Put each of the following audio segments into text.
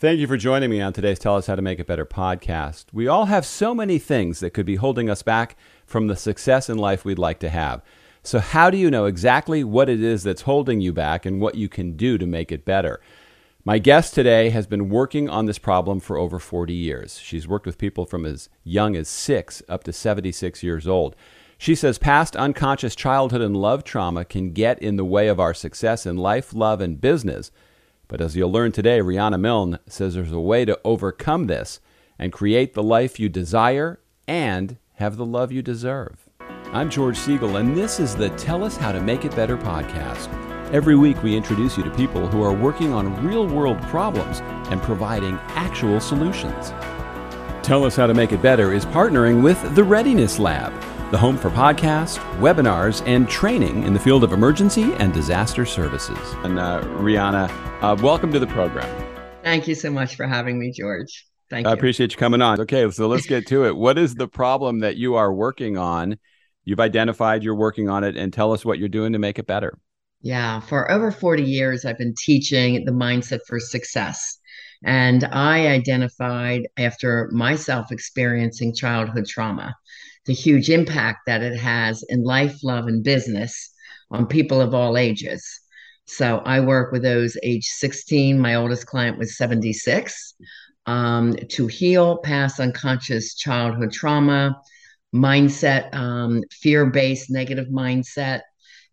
Thank you for joining me on today's Tell Us How to Make It Better podcast. We all have so many things that could be holding us back from the success in life we'd like to have. So, how do you know exactly what it is that's holding you back and what you can do to make it better? My guest today has been working on this problem for over 40 years. She's worked with people from as young as six up to 76 years old. She says past unconscious childhood and love trauma can get in the way of our success in life, love, and business. But as you'll learn today, Riana Milne says there's a way to overcome this and create the life you desire and have the love you deserve. I'm George Siegal, and this is the Tell Us How to Make It Better podcast. Every week, we introduce you to people who are working on real world problems and providing actual solutions. Tell Us How to Make It Better is partnering with the Readiness Lab the home for podcasts, webinars, and training in the field of emergency and disaster services. And uh, Riana, uh, welcome to the program. Thank you so much for having me, George. Thank you. I appreciate you coming on. Okay, so let's get to it. What is the problem that you are working on? You've identified you're working on it, and tell us what you're doing to make it better. Yeah, for over 40 years, I've been teaching the mindset for success. And I identified after myself experiencing childhood trauma the huge impact that it has in life, love, and business on people of all ages. So I work with those age 16. My oldest client was 76 um, to heal past unconscious childhood trauma, mindset, um, fear based negative mindset,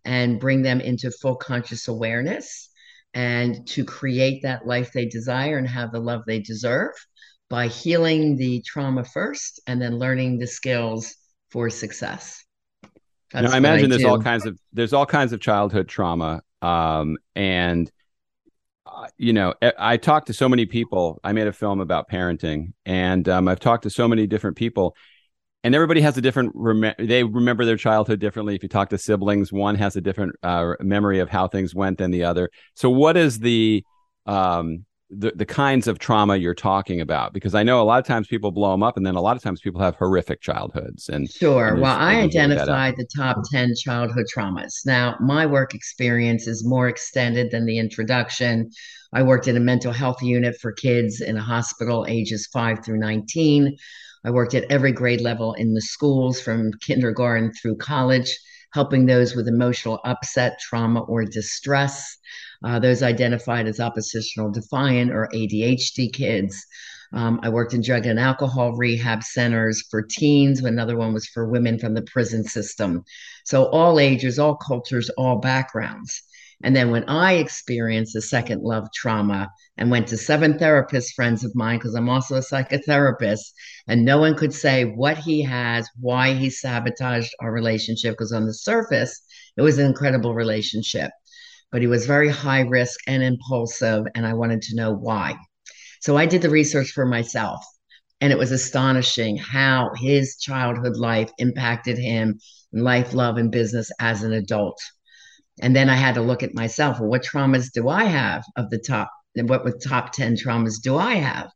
and bring them into full conscious awareness and to create that life they desire and have the love they deserve by healing the trauma first and then learning the skills for success. That's now, I imagine I there's do. all kinds of there's all kinds of childhood trauma, um, and uh, you know, I talked to so many people. I made a film about parenting, and um, I've talked to so many different people, and everybody has a different. Rem- they remember their childhood differently. If you talk to siblings, one has a different uh, memory of how things went than the other. So, what is the um, the, the kinds of trauma you're talking about because i know a lot of times people blow them up and then a lot of times people have horrific childhoods and sure. and well i identified the top 10 childhood traumas. Now my work experience is more extended than the introduction. I worked in a mental health unit for kids in a hospital ages 5 through 19 i worked at every grade level in the schools from kindergarten through college helping those with emotional upset trauma or distress uh, those identified as oppositional defiant or ADHD kids. Um, I worked in drug and alcohol rehab centers for teens. Another one was for women from the prison system. So, all ages, all cultures, all backgrounds. And then when I experienced a second love trauma and went to seven therapist friends of mine, because I'm also a psychotherapist, and no one could say what he has, why he sabotaged our relationship, because on the surface, it was an incredible relationship but he was very high risk and impulsive, and I wanted to know why. So I did the research for myself, and it was astonishing how his childhood life impacted him in life, love, and business as an adult. And then I had to look at myself. Well, what traumas do I have of the top? And what with top 10 traumas do I have?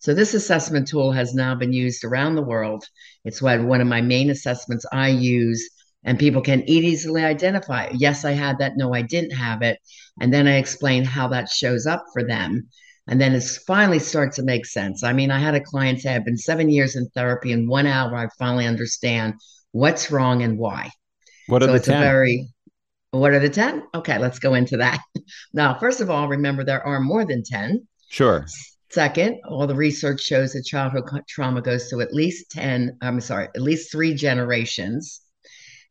So this assessment tool has now been used around the world. It's one of my main assessments I use and people can easily identify yes i had that no i didn't have it and then i explain how that shows up for them and then it finally starts to make sense i mean i had a client say i've been seven years in therapy in one hour i finally understand what's wrong and why what are so the it's 10? a very what are the 10 okay let's go into that now first of all remember there are more than 10 sure Second, all the research shows that childhood trauma goes to at least 10, I'm sorry, at least three generations.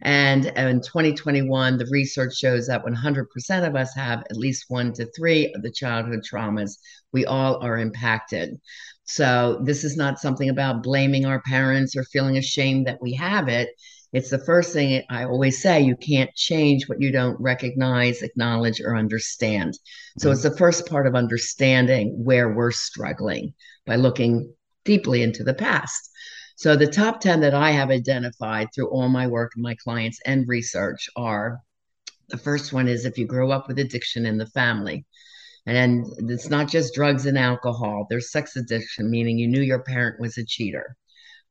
And in 2021, the research shows that 100% of us have at least one to three of the childhood traumas. We all are impacted. So, this is not something about blaming our parents or feeling ashamed that we have it. It's the first thing I always say you can't change what you don't recognize, acknowledge, or understand. So, mm-hmm. it's the first part of understanding where we're struggling by looking deeply into the past. So the top 10 that I have identified through all my work and my clients and research are the first one is if you grow up with addiction in the family. And it's not just drugs and alcohol, there's sex addiction, meaning you knew your parent was a cheater,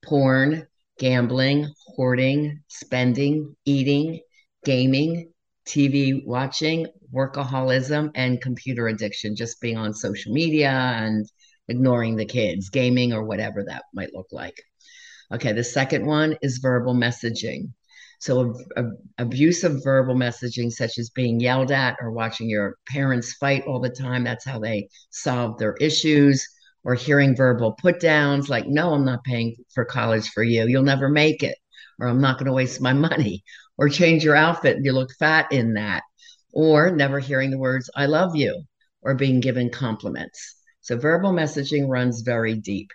porn, gambling, hoarding, spending, eating, gaming, TV watching, workaholism, and computer addiction, just being on social media and ignoring the kids, gaming, or whatever that might look like. Okay, the second one is verbal messaging. So, a, a, abusive verbal messaging, such as being yelled at or watching your parents fight all the time, that's how they solve their issues. Or hearing verbal put downs like, no, I'm not paying for college for you. You'll never make it. Or I'm not going to waste my money. Or change your outfit you look fat in that. Or never hearing the words, I love you, or being given compliments. So, verbal messaging runs very deep.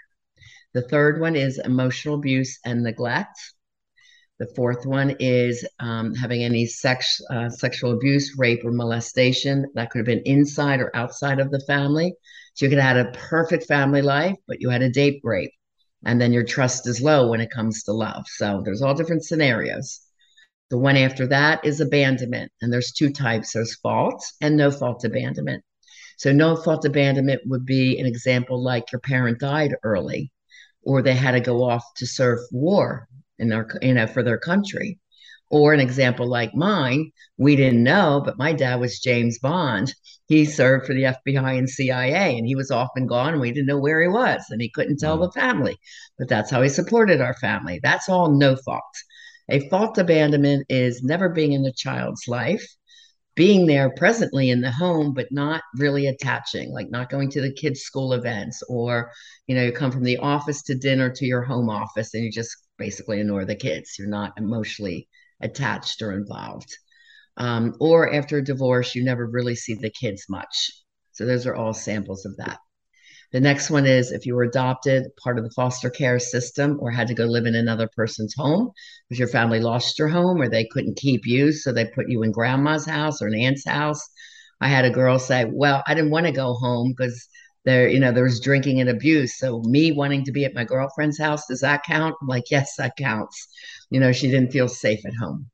The third one is emotional abuse and neglect. The fourth one is um, having any sex, uh, sexual abuse, rape, or molestation. That could have been inside or outside of the family. So you could have had a perfect family life, but you had a date rape. And then your trust is low when it comes to love. So there's all different scenarios. The one after that is abandonment. And there's two types there's fault and no fault abandonment. So no fault abandonment would be an example like your parent died early or they had to go off to serve war in their you know for their country. Or an example like mine we didn't know but my dad was james bond. He served for the fbi and cia and he was off and gone and we didn't know where he was and he couldn't tell mm. the family. But that's how he supported our family. That's all no fault. A fault abandonment is never being in the child's life being there presently in the home but not really attaching like not going to the kids school events or you know you come from the office to dinner to your home office and you just basically ignore the kids you're not emotionally attached or involved um, or after a divorce you never really see the kids much so those are all samples of that the next one is if you were adopted, part of the foster care system, or had to go live in another person's home because your family lost your home or they couldn't keep you. So they put you in grandma's house or an aunt's house. I had a girl say, Well, I didn't want to go home because there, you know, there was drinking and abuse. So me wanting to be at my girlfriend's house, does that count? I'm like, yes, that counts. You know, she didn't feel safe at home.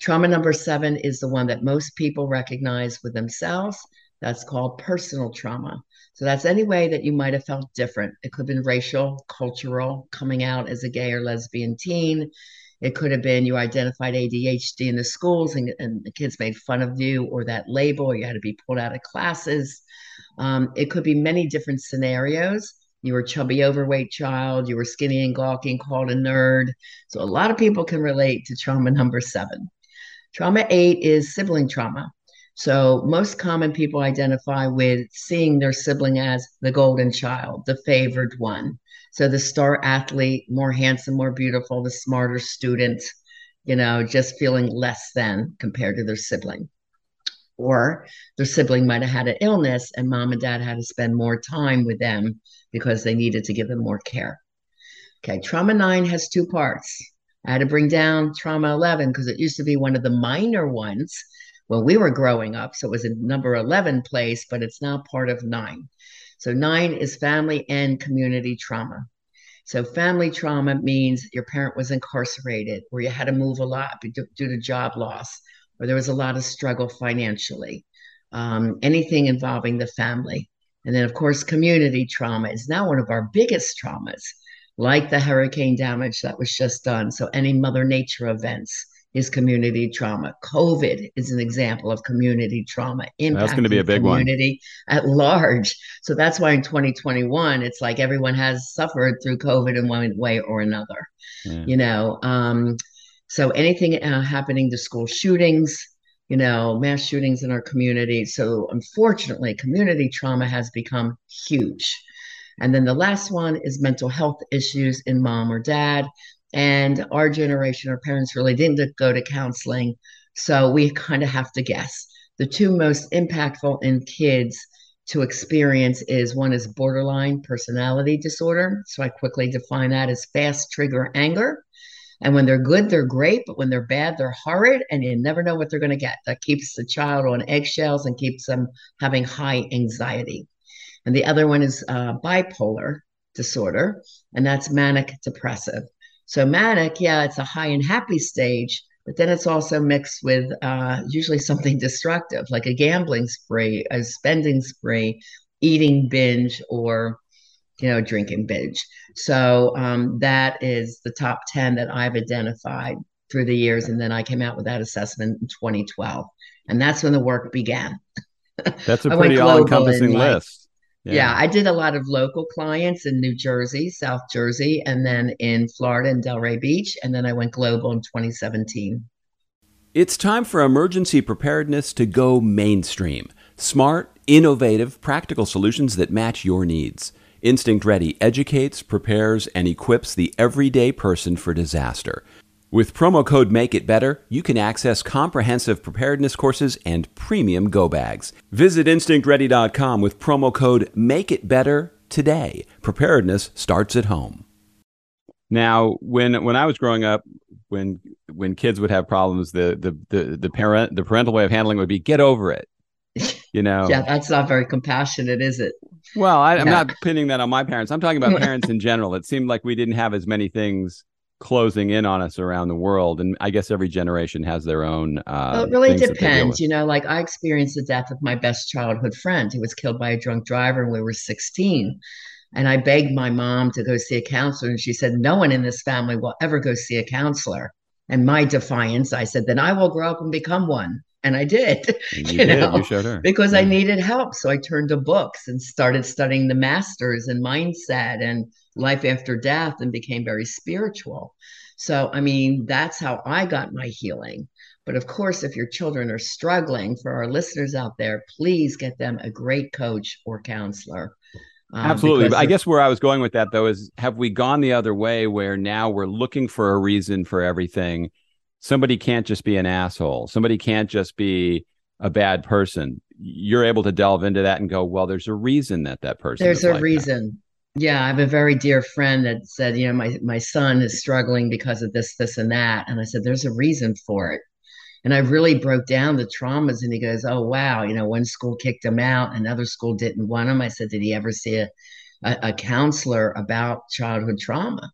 Trauma number seven is the one that most people recognize with themselves. That's called personal trauma. So that's any way that you might have felt different. It could have been racial, cultural, coming out as a gay or lesbian teen. It could have been you identified ADHD in the schools and, and the kids made fun of you or that label, or you had to be pulled out of classes. Um, it could be many different scenarios. You were chubby, overweight child, you were skinny and gawky and called a nerd. So a lot of people can relate to trauma number seven. Trauma eight is sibling trauma. So most common people identify with seeing their sibling as the golden child, the favored one. So the star athlete, more handsome, more beautiful, the smarter student, you know, just feeling less than compared to their sibling. Or their sibling might have had an illness and mom and dad had to spend more time with them because they needed to give them more care. Okay, trauma nine has two parts. I had to bring down trauma 11 because it used to be one of the minor ones when we were growing up. So it was a number 11 place, but it's now part of nine. So nine is family and community trauma. So family trauma means your parent was incarcerated, or you had to move a lot due to job loss, or there was a lot of struggle financially. Um, anything involving the family. And then, of course, community trauma is now one of our biggest traumas, like the hurricane damage that was just done. So, any Mother Nature events, is community trauma. COVID is an example of community trauma impacting that's going to be a big community one. at large. So that's why in 2021, it's like everyone has suffered through COVID in one way or another. Yeah. You know, um, so anything uh, happening to school shootings, you know, mass shootings in our community. So unfortunately, community trauma has become huge. And then the last one is mental health issues in mom or dad. And our generation, our parents really didn't go to counseling. So we kind of have to guess. The two most impactful in kids to experience is one is borderline personality disorder. So I quickly define that as fast trigger anger. And when they're good, they're great, but when they're bad, they're horrid, and you never know what they're going to get. That keeps the child on eggshells and keeps them having high anxiety. And the other one is uh, bipolar disorder, and that's manic depressive. So manic, yeah, it's a high and happy stage, but then it's also mixed with uh, usually something destructive, like a gambling spree, a spending spree, eating binge, or you know, drinking binge. So um, that is the top ten that I've identified through the years, and then I came out with that assessment in 2012, and that's when the work began. That's a pretty all-encompassing list. Yeah. yeah. I did a lot of local clients in New Jersey, South Jersey, and then in Florida and Delray Beach. And then I went global in 2017. It's time for emergency preparedness to go mainstream. Smart, innovative, practical solutions that match your needs. Instinct Ready educates, prepares, and equips the everyday person for disaster. With promo code Make It Better, you can access comprehensive preparedness courses and premium go bags. Visit instinctready.com with promo code Make It Better today. Preparedness starts at home. Now, when when I was growing up, when when kids would have problems, the the the, the parent the parental way of handling would be get over it. You know. yeah, that's not very compassionate, is it? Well, I, am not pinning that on my parents. I'm talking about parents in general. It seemed like we didn't have as many things closing in on us around the world. And i guess every generation has their own uh, well, it really depends you know like i experienced the death of my best childhood friend who was killed by a drunk driver when we were 16 and i begged my mom to go see a counselor and she said no one in this family will ever go see a counselor. And my defiance i said then i will grow up and become one and I did. You, you did. Know, you showed her because yeah. I needed help. So I turned to books and started studying the masters and mindset and life after death and became very spiritual. So, I mean, that's how I got my healing. But of course, if your children are struggling, for our listeners out there, please get them a great coach or counselor. Um, Absolutely. I guess where I was going with that, though, is have we gone the other way where now we're looking for a reason for everything? Somebody can't just be an asshole. Somebody can't just be a bad person. You're able to delve into that and go, well, there's a reason that that person. There's a like reason. That. Yeah, I have a very dear friend that said, you know, my my son is struggling because of this, this, and that, and I said, there's a reason for it. And I really broke down the traumas, and he goes, oh wow, you know, one school kicked him out, another school didn't want him. I said, did he ever see a a, a counselor about childhood trauma?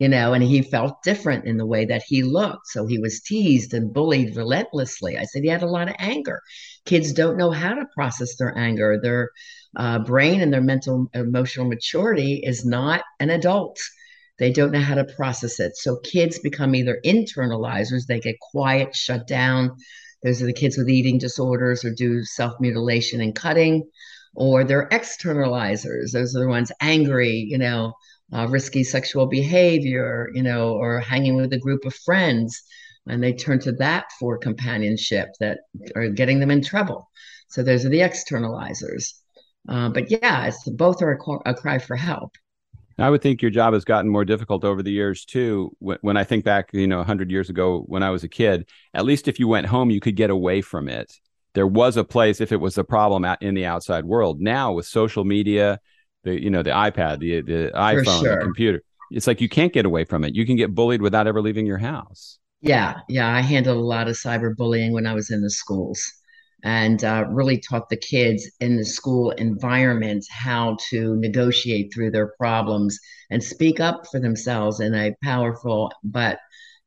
You know, and he felt different in the way that he looked. So he was teased and bullied relentlessly. I said he had a lot of anger. Kids don't know how to process their anger. Their uh, brain and their mental emotional maturity is not an adult. They don't know how to process it. So kids become either internalizers, they get quiet, shut down. Those are the kids with eating disorders or do self mutilation and cutting, or they're externalizers. Those are the ones angry, you know, uh, risky sexual behavior, you know, or hanging with a group of friends. And they turn to that for companionship that are getting them in trouble. So those are the externalizers. Uh, but yeah, it's both are a, a, cry for help. I would think your job has gotten more difficult over the years too. When, when I think back, you know, 100 years ago when I was a kid, at least if you went home, you could get away from it. There was a place if it was a problem out in the outside world. Now with social media, the you know the iPad, the the iPhone, sure. the computer. It's like you can't get away from it. You can get bullied without ever leaving your house. Yeah, yeah. I handled a lot of cyberbullying when I was in the schools, and uh, really taught the kids in the school environment how to negotiate through their problems and speak up for themselves in a powerful but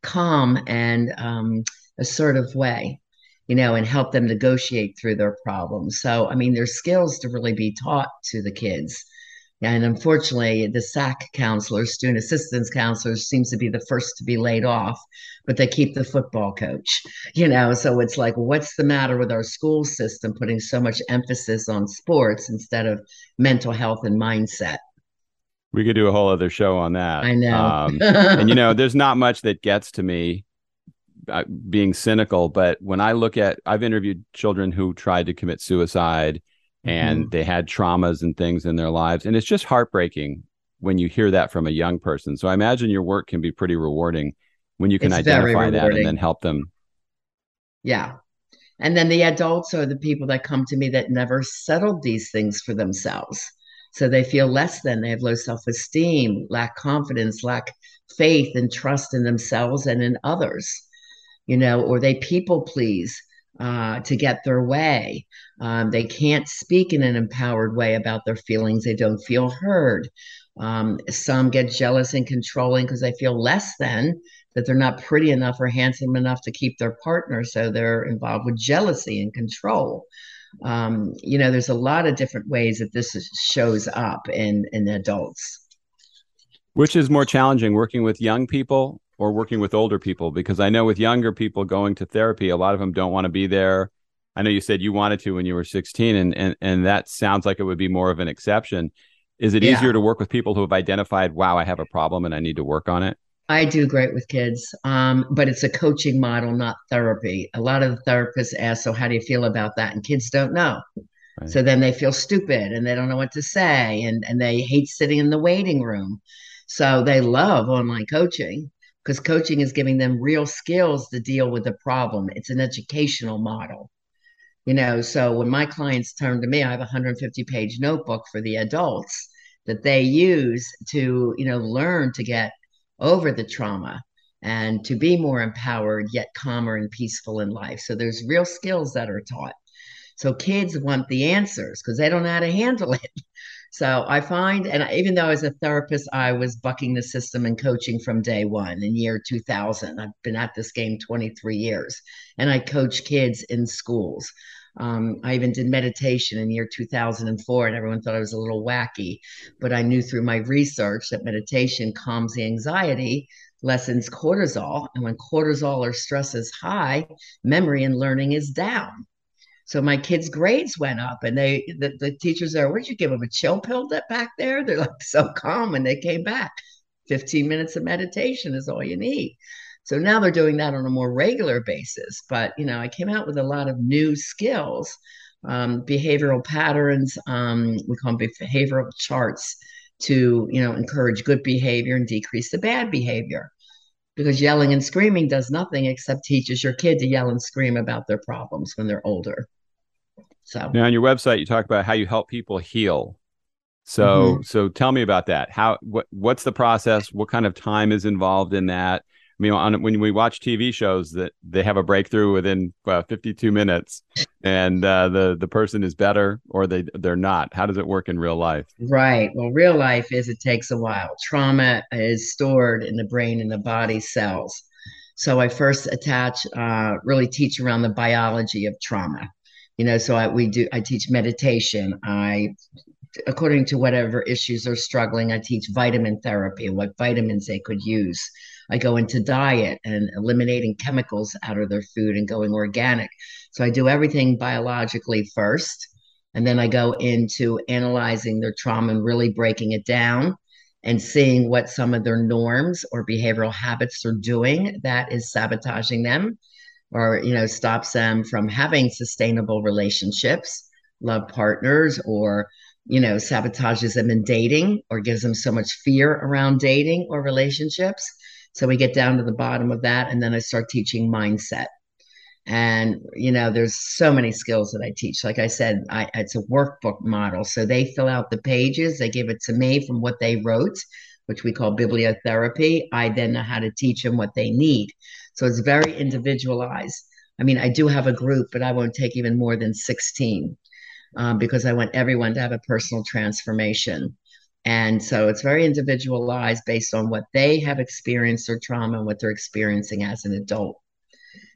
calm and um, assertive way you know, and help them negotiate through their problems. So, I mean, there's skills to really be taught to the kids. And unfortunately, the SAC counselors, student assistance counselors, seems to be the first to be laid off, but they keep the football coach, you know. So it's like, what's the matter with our school system putting so much emphasis on sports instead of mental health and mindset? We could do a whole other show on that. I know. Um, and, you know, there's not much that gets to me uh, being cynical, but when I look at, I've interviewed children who tried to commit suicide and mm-hmm. they had traumas and things in their lives. And it's just heartbreaking when you hear that from a young person. So I imagine your work can be pretty rewarding when you can it's identify that and then help them. Yeah. And then the adults are the people that come to me that never settled these things for themselves. So they feel less than, they have low self esteem, lack confidence, lack faith and trust in themselves and in others, you know, or they people please uh, to get their way. Um, they can't speak in an empowered way about their feelings. They don't feel heard. Um, some get jealous and controlling because they feel less than, that they're not pretty enough or handsome enough to keep their partner. So they're involved with jealousy and control. Um, you know, there's a lot of different ways that this is, shows up in, in adults. Which is more challenging, working with young people or working with older people? Because I know with younger people going to therapy, a lot of them don't want to be there I know you said you wanted to when you were 16, and and and that sounds like it would be more of an exception. Is it yeah. easier to work with people who have identified, wow, I have a problem and I need to work on it? I do great with kids, um, but it's a coaching model, not therapy. A lot of the therapists ask, "So, how do you feel about that?" And kids don't know. Right. So then they feel stupid and they don't know what to say, and and they hate sitting in the waiting room. So they love online coaching because coaching is giving them real skills to deal with the problem. It's an educational model. You know, so when my clients turn to me, I have a 150 page notebook for the adults that they use to, you know, learn to get over the trauma and to be more empowered yet calmer and peaceful in life. So there's real skills that are taught. So kids want the answers because they don't know how to handle it. So I find, and even though as a therapist, I was bucking the system and coaching from day one in year 2000. I've been at this game 23 years, and I coach kids in schools. Um, I even did meditation in year 2004, and everyone thought I was a little wacky. But I knew through my research that meditation calms the anxiety, lessens cortisol. And when cortisol or stress is high, memory and learning is down. So my kids' grades went up, and they the, the teachers are, where'd you give them a chill pill that back there? They're like so calm when they came back. 15 minutes of meditation is all you need. So now they're doing that on a more regular basis. But you know, I came out with a lot of new skills, um, behavioral patterns. Um, we call them behavioral charts to you know encourage good behavior and decrease the bad behavior because yelling and screaming does nothing except teaches your kid to yell and scream about their problems when they're older. So now on your website, you talk about how you help people heal. So, mm-hmm. so tell me about that. How, what, what's the process? What kind of time is involved in that? I mean, on, when we watch TV shows that they have a breakthrough within 52 minutes, and uh, the the person is better or they they're not. How does it work in real life? Right. Well, real life is it takes a while. Trauma is stored in the brain and the body cells. So I first attach, uh, really teach around the biology of trauma. You know, so I, we do. I teach meditation. I according to whatever issues they're struggling, I teach vitamin therapy, what vitamins they could use. I go into diet and eliminating chemicals out of their food and going organic. So I do everything biologically first. And then I go into analyzing their trauma and really breaking it down and seeing what some of their norms or behavioral habits are doing that is sabotaging them or you know stops them from having sustainable relationships love partners or you know sabotages them in dating or gives them so much fear around dating or relationships so we get down to the bottom of that. And then I start teaching mindset. And, you know, there's so many skills that I teach. Like I said, I, it's a workbook model. So they fill out the pages, they give it to me from what they wrote, which we call bibliotherapy. I then know how to teach them what they need. So it's very individualized. I mean, I do have a group, but I won't take even more than 16 um, because I want everyone to have a personal transformation. And so it's very individualized based on what they have experienced or trauma and what they're experiencing as an adult.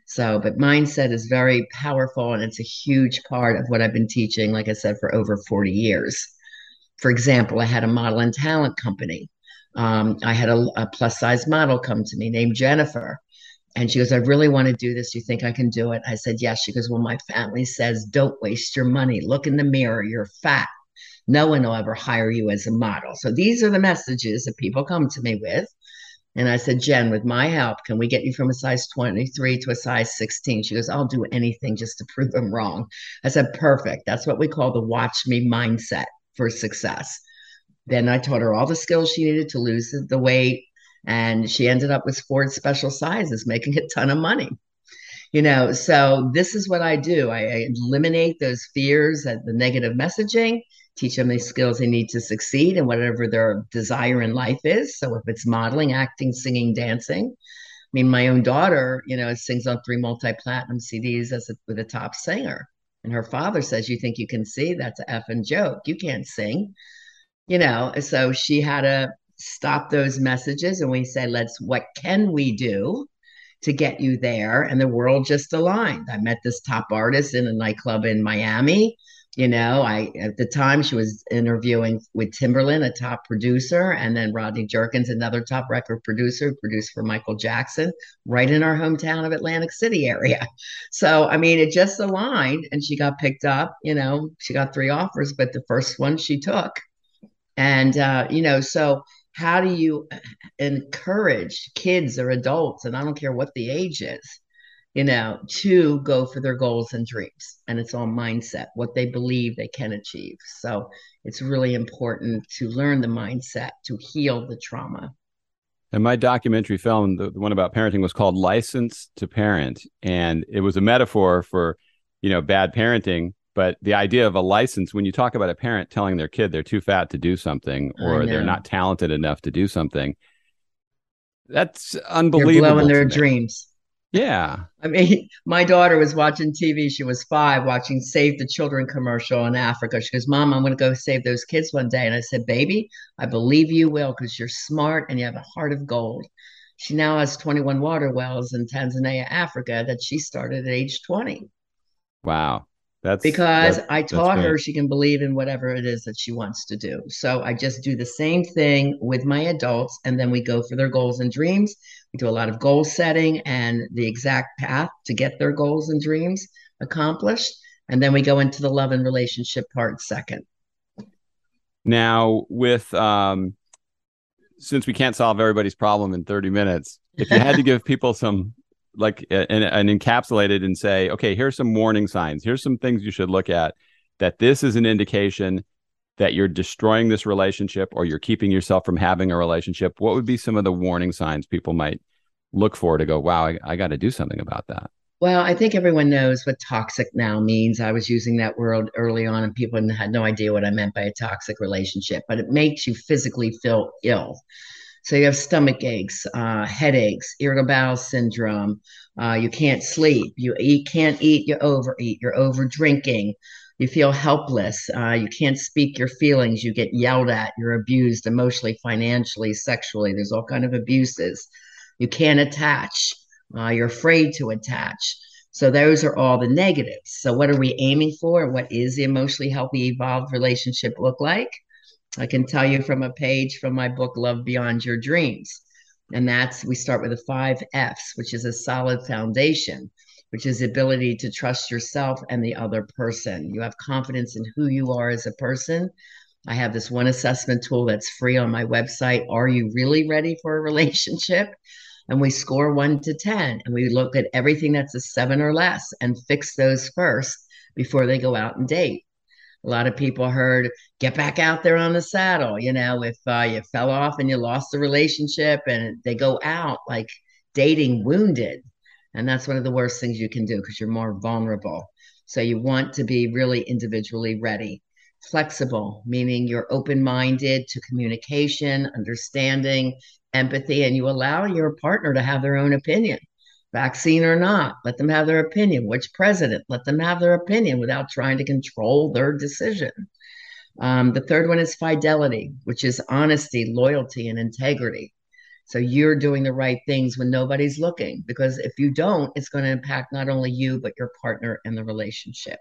So, but mindset is very powerful and it's a huge part of what I've been teaching, like I said, for over 40 years. For example, I had a model and talent company. Um, I had a, a plus size model come to me named Jennifer. And she goes, I really want to do this. You think I can do it? I said, Yes. She goes, Well, my family says, Don't waste your money. Look in the mirror. You're fat. No one will ever hire you as a model. So these are the messages that people come to me with. And I said, Jen, with my help, can we get you from a size 23 to a size 16? She goes, I'll do anything just to prove I'm wrong. I said, perfect. That's what we call the watch me mindset for success. Then I taught her all the skills she needed to lose the weight. And she ended up with four special sizes, making a ton of money. You know, so this is what I do. I, I eliminate those fears and the negative messaging teach them the skills they need to succeed and whatever their desire in life is. So if it's modeling, acting, singing, dancing. I mean, my own daughter, you know, sings on three multi-platinum CDs as a, with a top singer. And her father says, You think you can see? That's a effing joke. You can't sing. You know, so she had to stop those messages and we said, Let's what can we do to get you there? And the world just aligned. I met this top artist in a nightclub in Miami You know, I at the time she was interviewing with Timbaland a top producer, and then Rodney Jerkins, another top record producer, produced for Michael Jackson, right in our hometown of Atlantic City area. So I mean, it just aligned, and she got picked up. You know, she got three offers, but the first one she took, and uh, you know, so how do you encourage kids or adults, and I don't care what the age is, you know, to go for their goals and dreams. And it's all mindset, what they believe they can achieve. So it's really important to learn the mindset to heal the trauma. And my documentary film, the, the one about parenting, was called License to Parent. And it was a metaphor for, you know, bad parenting. But the idea of a license, when you talk about a parent telling their kid they're too fat to do something or they're not talented enough to do something, that's unbelievable. You're blowing their dreams. Yeah. I mean, my daughter was watching TV. She was five, watching Save the Children commercial in Africa. She goes, Mom, I'm going to go save those kids one day. And I said, Baby, I believe you will because you're smart and you have a heart of gold. She now has 21 water wells in Tanzania, Africa, that she started at age 20. Wow. That's because that's, I taught her she can believe in whatever it is that she wants to do. So I just do the same thing with my adults, and then we go for their goals and dreams. We do a lot of goal setting and the exact path to get their goals and dreams accomplished. And then we go into the love and relationship part second. Now, with um, since we can't solve everybody's problem in 30 minutes, if you had to give people some like and, and encapsulated and say, okay, here's some warning signs. Here's some things you should look at that this is an indication that you're destroying this relationship or you're keeping yourself from having a relationship. What would be some of the warning signs people might look for to go, wow, I, I got to do something about that? Well, I think everyone knows what toxic now means. I was using that word early on, and people had no idea what I meant by a toxic relationship, but it makes you physically feel ill. So you have stomach aches, uh, headaches, irritable bowel syndrome. Uh, you can't sleep. You eat, can't eat. You overeat. You're over drinking. You feel helpless. Uh, you can't speak your feelings. You get yelled at. You're abused emotionally, financially, sexually. There's all kind of abuses. You can't attach. Uh, you're afraid to attach. So those are all the negatives. So what are we aiming for? What is the emotionally healthy, evolved relationship look like? I can tell you from a page from my book, Love Beyond Your Dreams. And that's, we start with the five F's, which is a solid foundation, which is ability to trust yourself and the other person. You have confidence in who you are as a person. I have this one assessment tool that's free on my website. Are you really ready for a relationship? And we score one to 10, and we look at everything that's a seven or less and fix those first before they go out and date a lot of people heard get back out there on the saddle you know if uh, you fell off and you lost the relationship and they go out like dating wounded. And that's one of the worst things you can do because you're more vulnerable. So you want to be really individually ready. Flexible meaning you're open-minded to communication understanding empathy and you allow your partner to have their own opinion vaccine or not, let them have their opinion. Which president, let them have their opinion without trying to control their decision. Um, the third one is fidelity, which is honesty, loyalty, and integrity. So you're doing the right things when nobody's looking, because if you don't, it's going to impact not only you, but your partner and the relationship.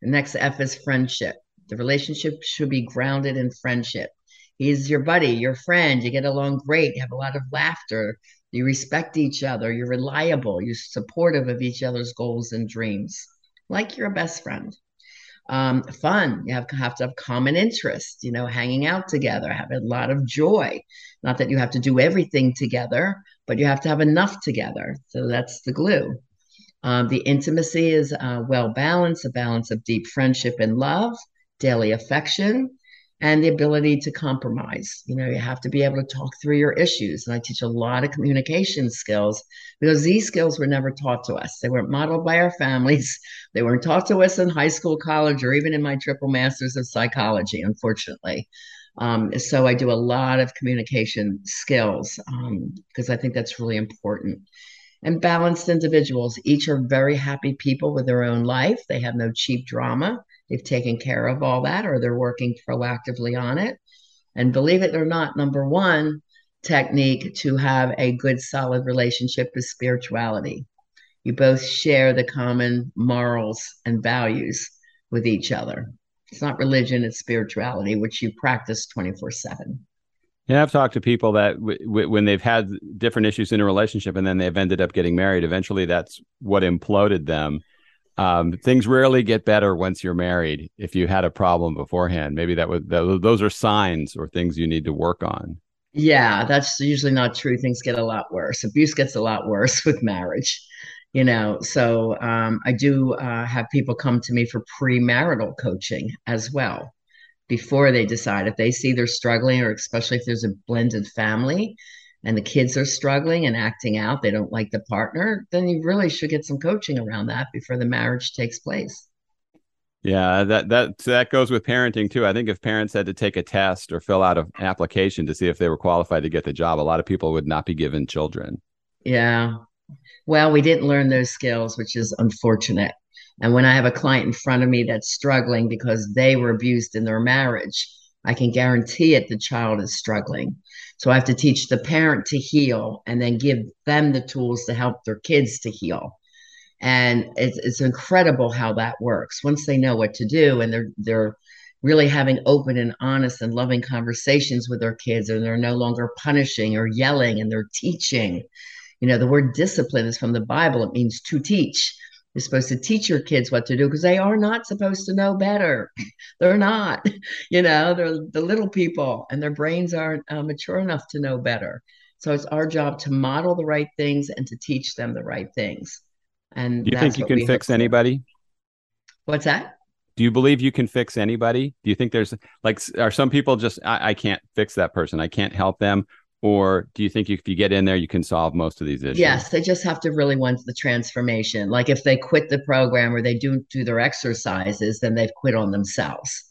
The next F is friendship. The relationship should be grounded in friendship. He's your buddy, your friend. You get along great, you have a lot of laughter, you respect each other, you're reliable, you're supportive of each other's goals and dreams, like you're a best friend. Um, fun, you have, have to have common interests, you know, hanging out together, have a lot of joy. Not that you have to do everything together, but you have to have enough together. So that's the glue. Um, the intimacy is uh, well balanced, a balance of deep friendship and love, daily affection, and the ability to compromise. You know, you have to be able to talk through your issues. And I teach a lot of communication skills because these skills were never taught to us. They weren't modeled by our families. They weren't taught to us in high school, college, or even in my triple masters of psychology, unfortunately. Um, so I do a lot of communication skills because um, I think that's really important. And balanced individuals, each are very happy people with their own life. They have no cheap drama they've taken care of all that or they're working proactively on it. And believe it or not, number one technique to have a good, solid relationship is spirituality. You both share the common morals and values. with each other. It's not religion, it's spirituality, which you practice 24 7. Yeah, I've talked to people that w- w- when they've had different issues in a relationship and then they've ended up getting married, eventually that's what imploded them. Um, things rarely get better once you're married. If you had a problem beforehand, maybe that would that, those are signs or things you need to work on. Yeah, that's usually not true. Things get a lot worse. Abuse gets a lot worse with marriage you know so um, i do uh, have people come to me for premarital coaching as well before they decide if they see they're struggling or especially if there's a blended family and the kids are struggling and acting out they don't like the partner then you really should get some coaching around that before the marriage takes place. Yeah that that that goes with parenting too. I think if parents had to take a test or fill out an application to see if they were qualified to get the job a lot of people would not be given children. Yeah. Well, we didn't learn those skills, which is unfortunate. And when I have a client in front of me that's struggling because they were abused in their marriage, I can guarantee it the child is struggling. So I have to teach the parent to heal and then give them the tools to help their kids to heal. And it's, it's incredible how that works. Once they know what to do and they're they're really having open and honest and loving conversations with their kids and they're no longer punishing or yelling and they're teaching you know, the word discipline is from the Bible. It means to teach. You're supposed to teach your kids what to do because they are not supposed to know better. they're not, you know, they're the little people and their brains aren't uh, mature enough to know better. So it's our job to model the right things and to teach them the right things. And do you think you can fix anybody? What's that? Do you believe you can fix anybody? Do you think there's like, are some people just, I, I can't fix that person. I can't help them or do you think if you get in there you can solve most of these issues? Yes they just have to really want the transformation. Like if they quit the program or they don't do their exercises then they've quit on themselves.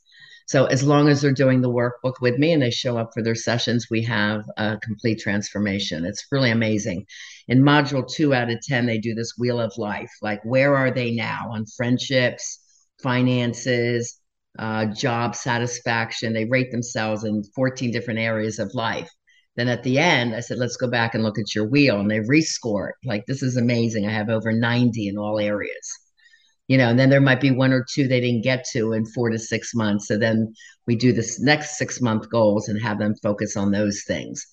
So as long as they're doing the workbook with me and they show up for their sessions we have a complete transformation. It's really amazing. In module two out of ten they do this wheel of life like where are they now? On friendships finances uh, job satisfaction. They rate themselves in 14 different areas of life then at the end, I said, let's go back and look at your wheel. And they rescore it. Like, this is amazing. I have over 90 in all areas. You know, and then there might be one or two they didn't get to in four to six months. So then we do this next six month goals and have them focus on those things.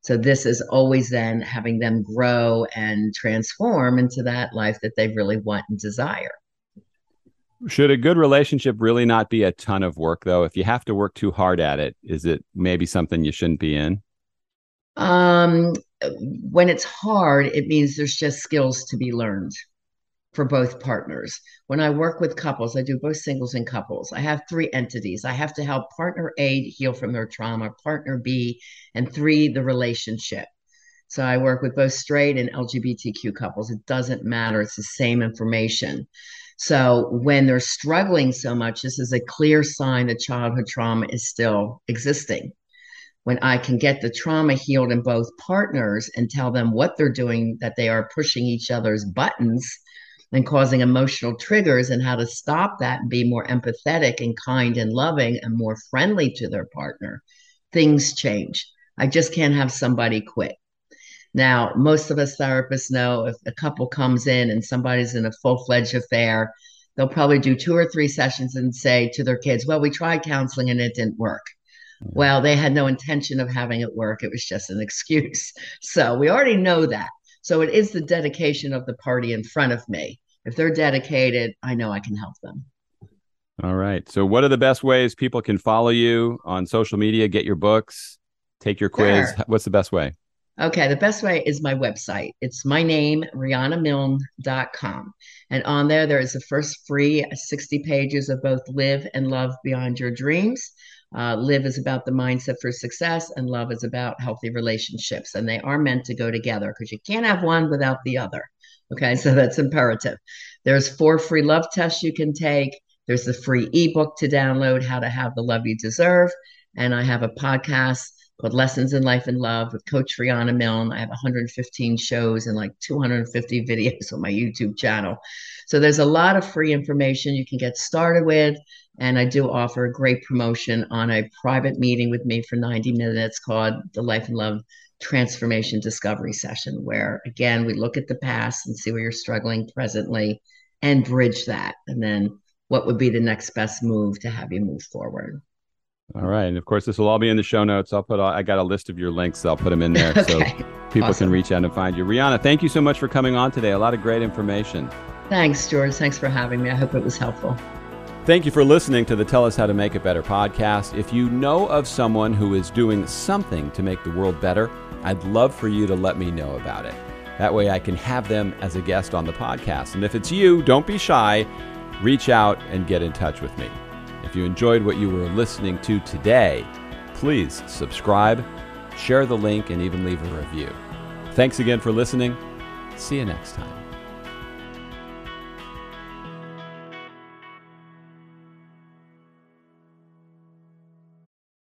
So this is always then having them grow and transform into that life that they really want and desire. Should a good relationship really not be a ton of work though? If you have to work too hard at it, is it maybe something you shouldn't be in? Um, when it's hard, it means there's just skills to be learned for both partners. When I work with couples, I do both singles and couples. I have three entities. I have to help partner A heal from their trauma, partner B, and three, the relationship. So I work with both straight and LGBTQ couples. It doesn't matter, it's the same information. So when they're struggling so much, this is a clear sign that childhood trauma is still existing when I can get the trauma healed in both partners and tell them what they're doing, that they are pushing each other's buttons and causing emotional triggers, and how to stop that and be more empathetic and kind and loving and more friendly to their partner, things change. I just can't have somebody quit. Now, most of us therapists know if a couple comes in and somebody's in a full fledged affair, they'll probably do two or three sessions and say to their kids, Well, we tried counseling and it didn't work. Well, they had no intention of having it work. It was just an excuse. So we already know that. So it is the dedication of the party in front of me. If they're dedicated, I know I can help them. All right. So, what are the best ways people can follow you on social media, get your books, take your quiz? Sure. What's the best way? Okay, the best way is my website. It's my name, RianaMilne.com. And on there, there is the first free 60 pages of both Live and Love Beyond Your Dreams. Uh, live is about the mindset for success, and love is about healthy relationships. And they are meant to go together because you can't have one without the other. Okay, so that's imperative. There's four free love tests you can take. There's the free ebook to download, How to Have the Love You Deserve. And I have a podcast called Lessons in Life and Love with Coach Riana Milne. I have 115 shows and like 250 videos on my YouTube channel. So there's a lot of free information you can get started with. And I do offer a great promotion on a private meeting with me for 90 minutes called the Life and Love Transformation Discovery Session, where again, we look at the past and see where you're struggling presently and bridge that. And then what would be the next best move to have you move forward. All right, and of course, this will all be in the show notes. I'll put. All, I got a list of your links. I'll put them in there okay. so people awesome. can reach out and find you. Riana, thank you so much for coming on today. A lot of great information. Thanks, George. Thanks for having me. I hope it was helpful. Thank you for listening to the Tell Us How to Make It Better podcast. If you know of someone who is doing something to make the world better, I'd love for you to let me know about it. That way I can have them as a guest on the podcast. And if it's you, don't be shy. Reach out and get in touch with me. If you enjoyed what you were listening to today, please subscribe, share the link, and even leave a review. Thanks again for listening. See you next time.